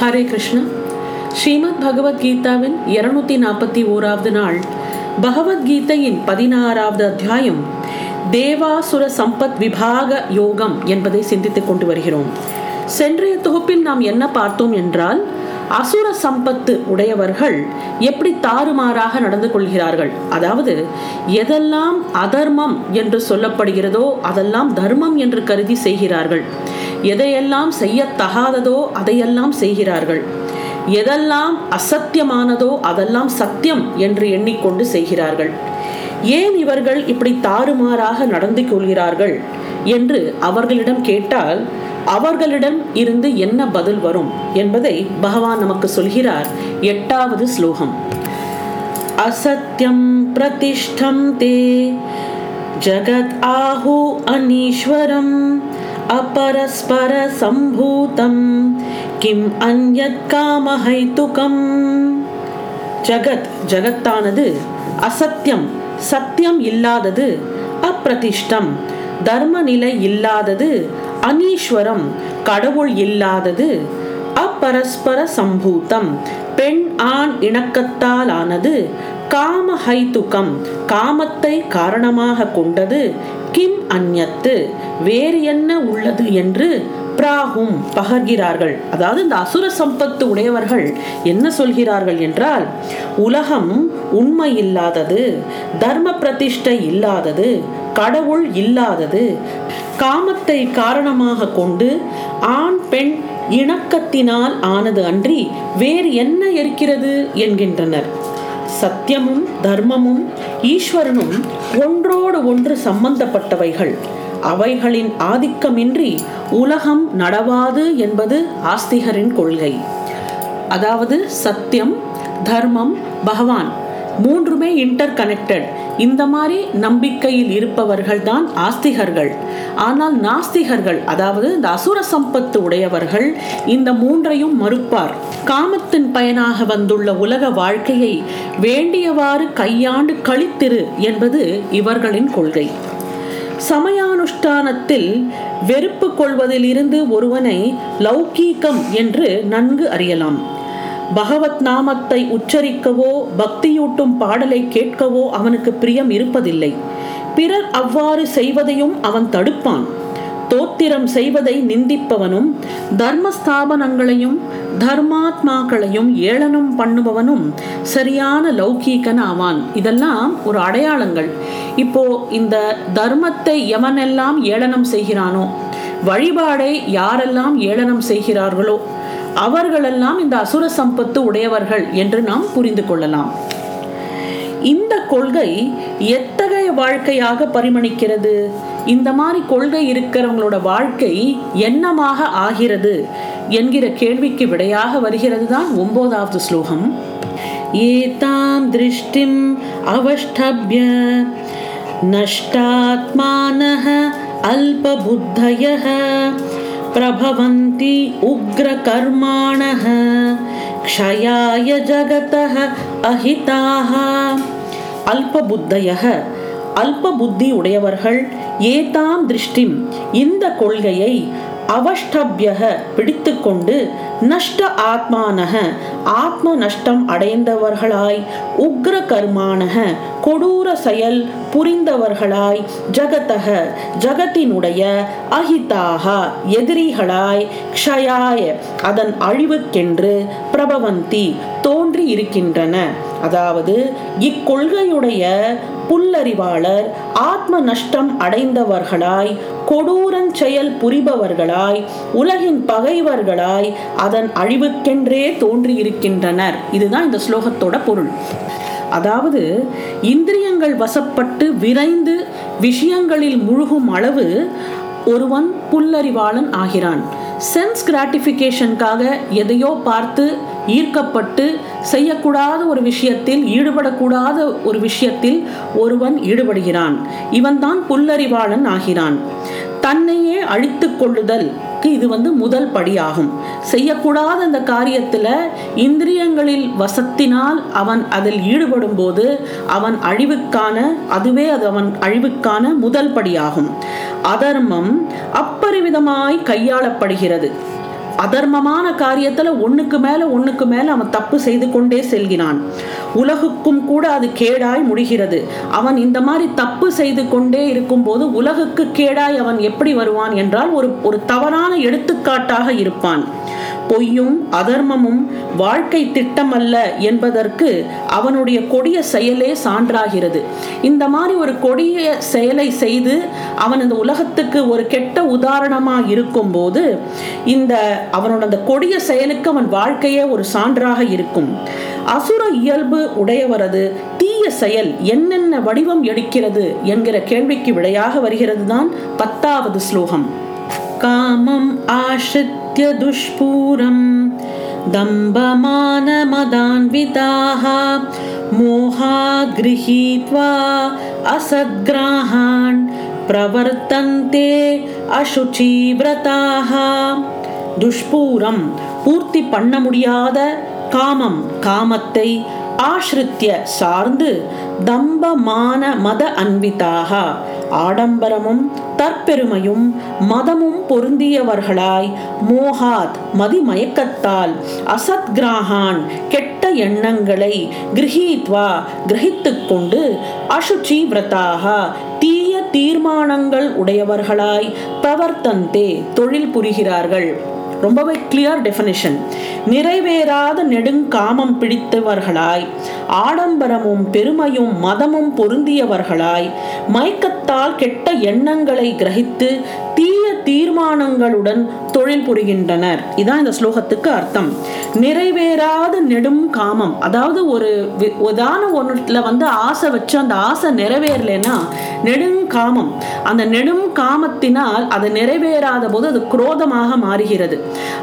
ஹரே கிருஷ்ணா. ஸ்ரீமத் பகவத்கீதாவின் இருநூத்தி நாற்பத்தி ஓராவது நாள் பகவத்கீதையின் பதினாறாவது அத்தியாயம் தேவாசுர சம்பத் விபாக யோகம் என்பதை சிந்தித்துக் கொண்டு வருகிறோம். சென்றைய தொகுப்பில் நாம் என்ன பார்த்தோம் என்றால் அசுர சம்பத்து உடையவர்கள் எப்படி தாறுமாறாக நடந்து கொள்கிறார்கள்? அதாவது எதெல்லாம் அதர்மம் என்று சொல்லப்படுகிறதோ அதெல்லாம் தர்மம் என்று கருதி செய்கிறார்கள். எதையெல்லாம் செய்யத்தகாததோ அதையெல்லாம் செய்கிறார்கள். எதெல்லாம் அசத்தியமானதோ அதெல்லாம் சத்தியம் என்று எண்ணிக்கொண்டு செய்கிறார்கள். ஏன் இவர்கள் இப்படி தாறுமாறாக நடந்து கொள்கிறார்கள் என்று அவர்களிடம் கேட்டால் அவர்களிடம் இருந்து என்ன பதில் வரும் என்பதை பகவான் நமக்கு சொல்கிறார் எட்டாவது ஸ்லோகம். அசத்தியம் பிரதிஷ்டம் தே ஜகத் ஆஹு அனீஸ்வரம் அபரஸ்பர சம்பூதம் கிம் அந்யத் காமஹைத்துகம் ஜகத் ஜகத்தானது அசத்தியம் சத்தியம் இல்லாதது அப்பிரதிஷ்டம் தர்ம நிலை இல்லாதது அனீஸ்வரம் கடவுள் இல்லாதது அப்பரஸ்பர சம்பூத்தம் பெண் ஆண் இணக்கத்தாலானது ஆனது காமத்தை காரணமாக கொண்டது கிம் அந்நத்து வேறு என்ன உள்ளது என்று பிராகும் பகர்கிறார்கள். அதாவது இந்த அசுர சம்பத்து உடையவர்கள் என்ன சொல்கிறார்கள் என்றால் உலகம் உண்மை இல்லாதது தர்ம பிரதிஷ்டை இல்லாதது கடவுள் இல்லாதது காமத்தை காரணமாக கொண்டு ஆண் பெண் இணக்கத்தினால் ஆனது அன்றி வேறு என்ன இருக்கிறது என்கின்றனர். சத்தியமும் தர்மமும் ஈஸ்வரனும் ஒன்றோடு ஒன்று சம்பந்தப்பட்டவைகள். அவைகளின் ஆதிக்கமின்றி உலகம் நடவாது என்பது ஆஸ்திகரின் கொள்கை. அதாவது சத்தியம் தர்மம் பகவான் மூன்றுமே இன்டர் கனெக்டட் இந்த மாதிரி நம்பிக்கையில் இருப்பவர்கள் தான் ஆஸ்திகர்கள். ஆனால் நாஸ்திகர்கள் அதாவது இந்த அசுர சம்பத்து உடையவர்கள் இந்த மூன்றையும் மறுப்பார். காமத்தின் பயனாக வந்துள்ள உலக வாழ்க்கையை வேண்டியவாறு கையாண்டு கழித்திரு என்பது இவர்களின் கொள்கை. சமயானுஷ்டானத்தில் வெறுப்பு கொள்வதிலிருந்து ஒருவனை லௌகீகம் என்று நன்கு அறியலாம். பகவத் நாமத்தை உச்சரிக்கவோ பக்தியூட்டும் பாடலை கேட்கவோ அவனுக்கு பிரியம் இருப்பதில்லை. பிறர் அவ்வாறு செய்வதையும் அவன் தடுப்பான். தோத்திரம் செய்வதை நிந்திப்பவனும் தர்ம ஸ்தாபனங்களையும் தர்மாத்மாக்களையும் ஏளனம் பண்ணுபவனும் சரியான லௌகீகன் ஆவான். இதெல்லாம் ஒரு அடையாளங்கள். இப்போ இந்த தர்மத்தை எவனெல்லாம் ஏளனம் செய்கிறானோ? வழிபாடை யாரெல்லாம் ஏளனம் செய்கிறார்களோ? அவர்களெல்லாம் இந்த அசுர சம்பத்து உடையவர்கள் என்று நாம் புரிந்து கொள்ளலாம். இந்த கொள்கை எத்தகைய வாழ்க்கையாக பரிமணிக்கிறது? இந்த மாதிரி கொள்கை இருக்கிறவங்களோட வாழ்க்கை என்னமாக ஆகிறது என்கிற கேள்விக்கு விடையாக வருகிறது தான் ஒன்பதாவது ஸ்லோகம். ஏதாம் திருஷ்டிம் அவஷ்டபிய நஷ்டாத்மானः அல்பபுத்தயः प्रभवन्ति उग्रकर्माणः क्षयाय जगतः अहिताः அல்பபுத்தயக அல்பபுத்தி உடையவர்கள் ஏதாம் திருஷ்டிம் இந்த கொள்கையை அவஷ்டபியக பிடித்து கொண்டு நஷ்ட ஆத்மானக ஆத்ம நஷ்டம் அடைந்தவர்களாய் உக்ர கர்மானக கொடூர செயல் புரிந்தவர்களாய் ஜகத்தக ஜகத்தினுடைய அஹிதாக எதிரிகளாய் க்ஷயாய அதன் அழிவுக்கென்று பிரபவந்தி தோ தோன்றி இருக்கின்றன அதாவது இக்கொள்கையுடைய புல்லறிவாளர் ஆத்ம நஷ்டம் அடைந்தவர்களாய் கொடூரன் செயல் புரிபவர்களாய் உலகின் பகைவர்களாய் அதன் அழிவுக்கென்றே தோன்றியிருக்கின்றனர். இதுதான் இந்த ஸ்லோகத்தோட பொருள். அதாவது இந்திரியங்கள் வசப்பட்டு விரைந்து விஷயங்களில் முழுகும் அளவு ஒருவன் புல்லறிவாளன் ஆகிறான். சென்ஸ் கிராட்டிஃபிகேஷனுக்காக எதையோ பார்த்து ஈர்க்கப்பட்டு செய்யக்கூடாத ஒரு விஷயத்தில் ஈடுபடக்கூடாத ஒரு விஷயத்தில் ஒருவன் ஈடுபடுகிறான். இவன்தான் புல்லறிவாளன் ஆகிறான். தன்னையே அழித்து கொள்ளுதல் இது வந்து முதல் படியாகும். செய்யக்கூடாத அந்த காரியத்தில் இந்திரியங்களில் வசத்தினால் அவன் அதில் ஈடுபடும் போது அவன் அழிவுக்கான அதுவே அது அவன் அழிவுக்கான முதல் படியாகும். அதர்மம் அப்பரிவிதமாய் கையாளப்படுகிறது. அதர்மமான காரியத்துல ஒண்ணுக்கு மேல ஒண்ணுக்கு மேல அவன் தப்பு செய்து கொண்டே செல்கிறான். உலகுக்கும் கூட அது கேடாய் முடிகிறது. அவன் இந்த மாதிரி தப்பு செய்து கொண்டே இருக்கும்போது உலகுக்கு கேடாய் அவன் எப்படி வருவான் என்றால் ஒரு ஒரு தவறான எடுத்துக்காட்டாக இருப்பான். பொய்யும் அதர்மமும் வாழ்க்கை திட்டமல்ல என்பதற்கு அவனுடைய கொடிய செயலே சான்றாகிறது. இந்த மாதிரி ஒரு கொடிய செயலை செய்து அவன் இந்த உலகத்துக்கு ஒரு கெட்ட உதாரணமாக இருக்கும்போது இந்த அவனோட அந்த கொடிய செயலுக்கு அவன் வாழ்க்கையே ஒரு சான்றாக இருக்கும். அசுர இயல்பு உடையவரது தீய செயல் என்னென்ன வடிவம் எடுக்கிறது என்கிற கேள்விக்கு விடையாக வருகிறது தான் பத்தாவது ஸ்லோகம். காமம் ஆஷித் துஷ்பூரம் दम्बमानमदान्विताः मोहात् गृहीत्वा असद्ग्राहान् प्रवर्तन्ते அசுச்சிவிரதாக துஷ்பூரம் பூர்த்தி பண்ண முடியாத காமம் காமத்தை ஆசிரித்ய சார்ந்து தம்பமான மத அன்பிதாக ஆடம்பரமும் தற்பெருமையும் மதமும் பொருந்தியவர்களாய் மோகாத் மதிமயக்கத்தால் அசத்கிராகான் கெட்ட எண்ணங்களை கிரகித்வா கிரகித்து கொண்டு அசுச்சி விரதாக தீய தீர்மானங்கள் உடையவர்களாய் பவர்த்தந்தே தொழில் புரிகிறார்கள். ரொம்பவே கிளியர் டெஃபினிஷன் நிறைவேறாத நெடுங்காமம் பிடித்தவர்களாய் ஆடம்பரமும் பெருமையும் மதமும் பொருந்தியவர்களாய் மயக்கத்தால் கெட்ட எண்ணங்களை கிரகித்து தீய தீர்மானங்களுடன் தொழில் புரிகின்றனர். இதான் இந்த ஸ்லோகத்துக்கு அர்த்தம். நிறைவேறாத நெடும் காமம். அதாவது ஒரு உதான ஒன்றுல வந்து ஆசை வச்சு அந்த ஆசை நிறைவேறலைன்னா நெடும் காமம். அந்த நெடும் காமத்தினால் அது நிறைவேறாத போது அது குரோதமாக மாறுகிறது.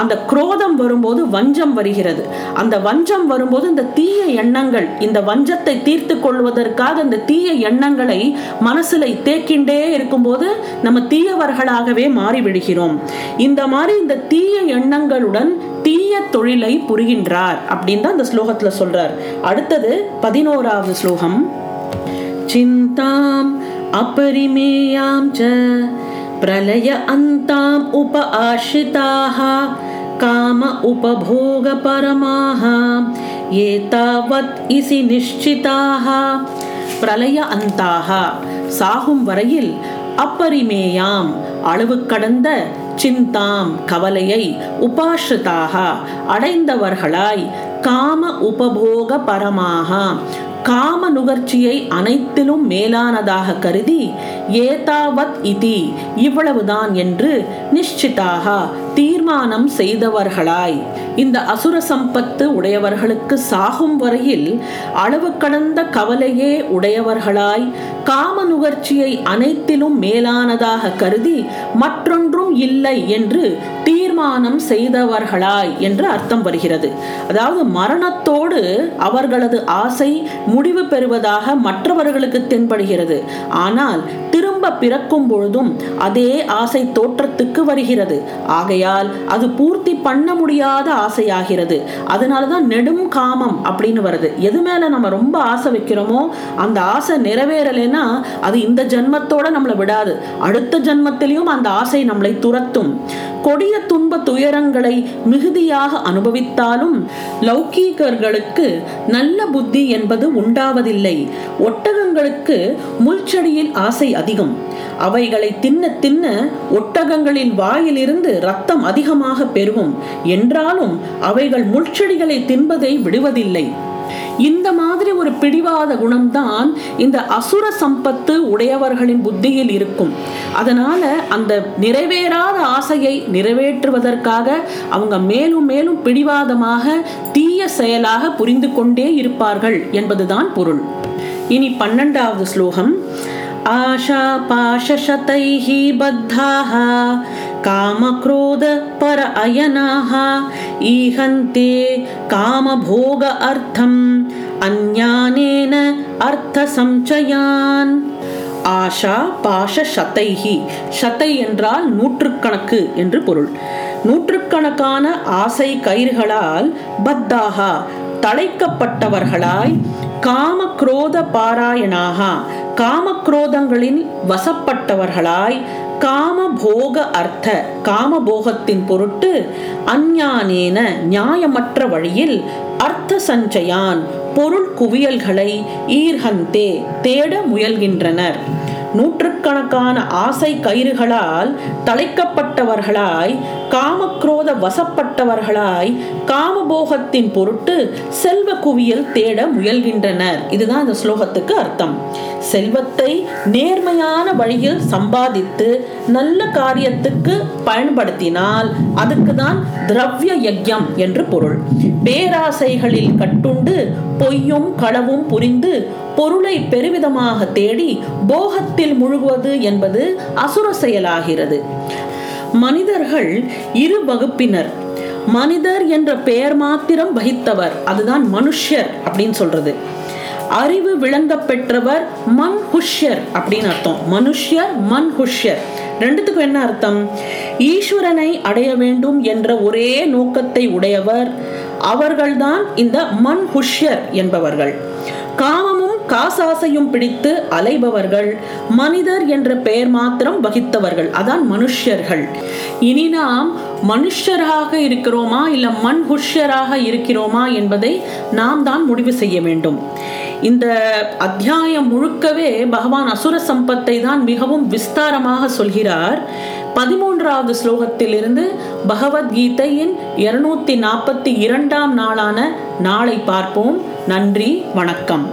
அந்த குரோதம் வரும்போது வஞ்சம் வருகிறது. அந்த வஞ்சம் வரும்போது இந்த தீய எண்ணங்கள் இந்த வஞ்சத்தை தீர்த்து கொள்வதற்காக இந்த தீய எண்ணங்களை மனசுல தேக்கின்றே இருக்கும்போது நம்ம தீயவர்களாகவே மாறிவிடுகிறோம். இந்த மாதிரி இந்த தீய எண்ணங்களுடன் தீய தொழிலை புரிகின்றார் அப்படின்னு தான் இந்த ஸ்லோகத்துல சொல்றார் அடுத்தது பதினோராவது ஸ்லோகம் சிந்தாம் अपरिमेयां च प्रलय अन्ताम् उप आश्रिताः काम उपभोगपरमाः एतावत् इति निश्चिताः பிரளய அந்தாக சாகும் வரையில் அப்பரிமேயாம் அளவு கடந்த சிந்தாம் கவலையை உபாஷிதாக அடைந்தவர்களாய் காம உபபோக பரமாக காம நுகர்ச்சியை அனைத்திலும் மேலானதாக கருதி ஏதாவத் இதி இவ்வளவுதான் என்று நிச்சிதாக தீர்மானம் செய்தவர்களாய். இந்த அசுர சம்பத்து உடையவர்களுக்கு சாகும் வரையில் அளவு கடந்த கவலையே உடையவர்களாய். காம நுகர்ச்சியை அனைத்திலும் மேலானதாக கருதி மற்றொன்றும் இல்லை என்று தீர்மானம் செய்தவர்களாய் என்று அர்த்தம் வருகிறது. அதாவது மரணத்தோடு அவர்களது ஆசை முடிவு பெறுவதாக மற்றவர்களுக்கு தென்படுகிறது. ஆனால் திரும்ப பிறக்கும் பொழுதும் அதே ஆசை தோற்றத்துக்கு வருகிறது. ஆகை ஆகையால் அது பூர்த்தி பண்ண முடியாத ஆசையாகிறது. அதனாலதான் நெடும் காமம் அப்படின்னு வருது. எது மேல நம்ம ரொம்ப ஆசை வைக்கிறோமோ அந்த ஆசை நிறைவேறலைன்னா அது இந்த ஜென்மத்தோட நம்மளை விடாது. அடுத்த ஜென்மத்திலையும் அந்த ஆசை நம்மளை துரத்தும். கொடிய துன்ப துயரங்களை மிகுதியாக அனுபவித்தாலும் லௌகீகர்களுக்கு நல்ல புத்தி என்பது உண்டாவதில்லை. ஒட்டகங்களுக்கு முள்செடியில் ஆசை அதிகம். அவைகளை தின்ன தின்ன ஒட்டகங்களின் வாயிலிருந்து ரத்தம் அதிகமாக பெருகும். என்றாலும் அவைகள் முள்செடிகளை தின்பதை விடுவதில்லை. இந்த மாதிரி ஒரு பிடிவாத குணம்தான் இந்த அசுர சம்பத்து உடையவர்களின் புத்தியில் இருக்கும். அதனால அந்த நிறைவேறாத ஆசையை நிறைவேற்றுவதற்காக அவங்க மேலும் மேலும் பிடிவாதமாக தீய செயலாக புரிந்து கொண்டே இருப்பார்கள் என்பதுதான் பொருள். இனி பன்னெண்டாவது ஸ்லோகம். ஆஷா பாஷசதைஹி பத்தாஹா कामक्रोध पर अयनाः ईहन्ते कामभोग अर्थम् अन्यानेन अर्थसञ्चयान् ஆஷா பாஷ சதைஹி சத்தை என்றால் நூற்றுக்கணக்கு என்று பொருள் நூற்றுக்கணக்கான ஆசை கயிறுகளால் பத்தாகா தழைக்கப்பட்டவர்களாய் காம குரோத பாராயணாக காமக்ரோதங்களில் வசப்பட்டவர்களாய் காமபோக அர்த்த காமபோகத்தின் பொருட்டு அஞ்ஞானேன நியாயமற்ற வழியில் அர்த்த சஞ்சயான் பொருள் குவியல்களை ஈர்ஹந்தே தேட முயல்கின்றனர். நூற்றுக்கணக்கான ஆசை கயிறுகளால் தலைக்கப்பட்டவர்களாய் காமக்ரோத வசப்பட்டவர்களாய் காமபோகத்தின் பொருட்டு செல்வ குவியல் தேட முயல்கின்றனர். இதுதான் இந்த ஸ்லோகத்துக்கு அர்த்தம். செல்வத்தை நேர்மையான வழியில் சம்பாதித்து நல்ல காரியத்துக்கு பயன்படுத்தினால் அதுக்கு தான் திரவிய யஜ்யம் என்று பொருள். பேராசைகளில் கட்டுண்டு பொய்யும் களவும் புரிந்து பொருளை பெருவிதமாக தேடி போகத்தில் முழுகுவது என்பது அசுர செயலாகிறது. மனிதர்கள் இரு வகுப்பினர். மனிதர் என்ற பெயர் மாத்திரம் வகித்தவர் அதுதான் மனுஷ்யர் அப்படின்னு சொல்றது. அறிவு விளங்க பெற்றவர் மன் ஹுஷ்யர் அப்படின்னு அர்த்தம். மனுஷ்யர் மன் ஹுஷ்யர் ரெண்டுத்துக்கும் என்ன அர்த்தம்? ஈஸ்வரனை அடைய வேண்டும் என்ற ஒரே நோக்கத்தை உடையவர் அவர்கள்தான் இந்த மன் ஹுஷ்யர் என்பவர்கள். காமம் காசாசையும் பிடித்து அலைபவர்கள் மனிதர் என்ற பெயர் மாத்திரம் வகித்தவர்கள். அதான் மனுஷ்யர்கள். இனி நாம் மனுஷராக இருக்கிறோமா இல்ல மண்புஷ்யராக இருக்கிறோமா என்பதை நாம் தான் முடிவு செய்ய வேண்டும். இந்த அத்தியாயம் முழுக்கவே பகவான் அசுர சம்பத்தை தான் மிகவும் விஸ்தாரமாக சொல்கிறார். பதிமூன்றாவது ஸ்லோகத்திலிருந்து பகவத்கீதையின் இருநூத்தி நாற்பத்தி இரண்டாம் நாளான நாளை பார்ப்போம். நன்றி வணக்கம்.